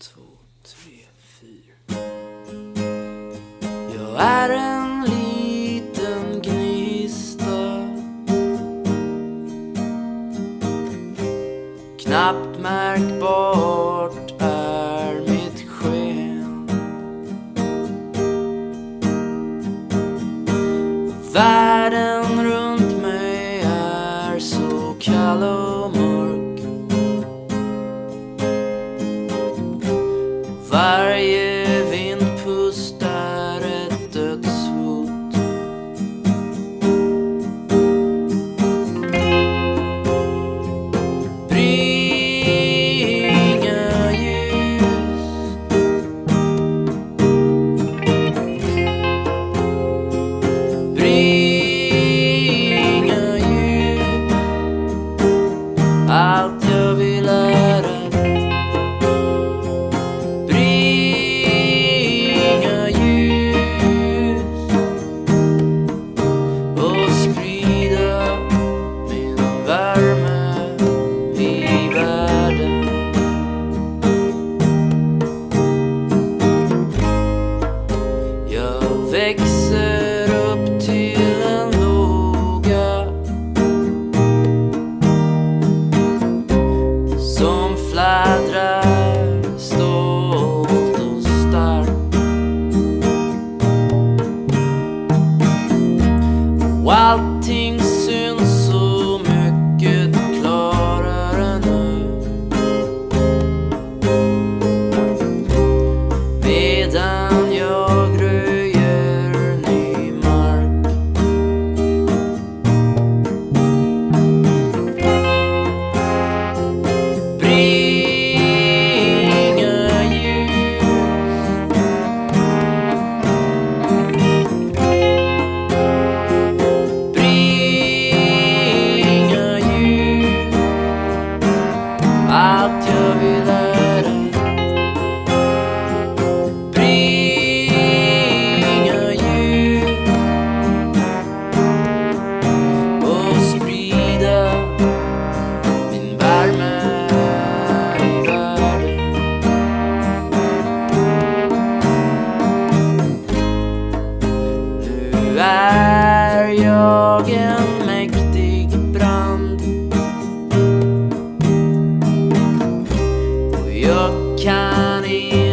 två, tre, fyra. Jag är en liten gnista. Knappt märkbart är mitt sken. Vär are you? Allting jag en mäktig brand. Och jag kan inte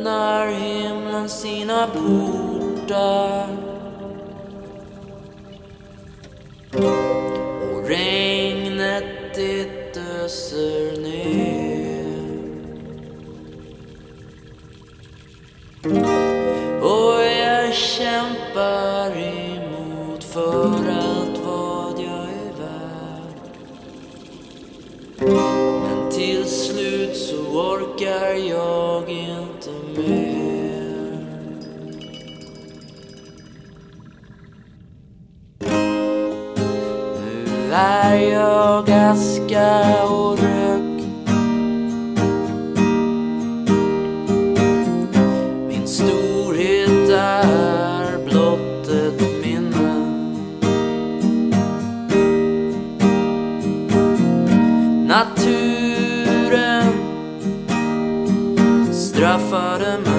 öppnar himlen sina portar. Regnet öser ner. Och jag kämpar emot för allt vad jag är värd. Men till slut så orkar jag inte mer. Nu är jag aska och rök. Min storhet är blott ett minne. Naturen straffade mig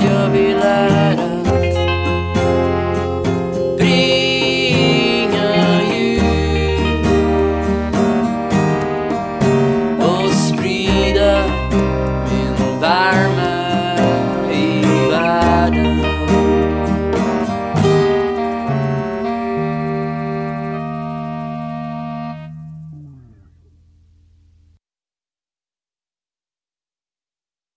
your village.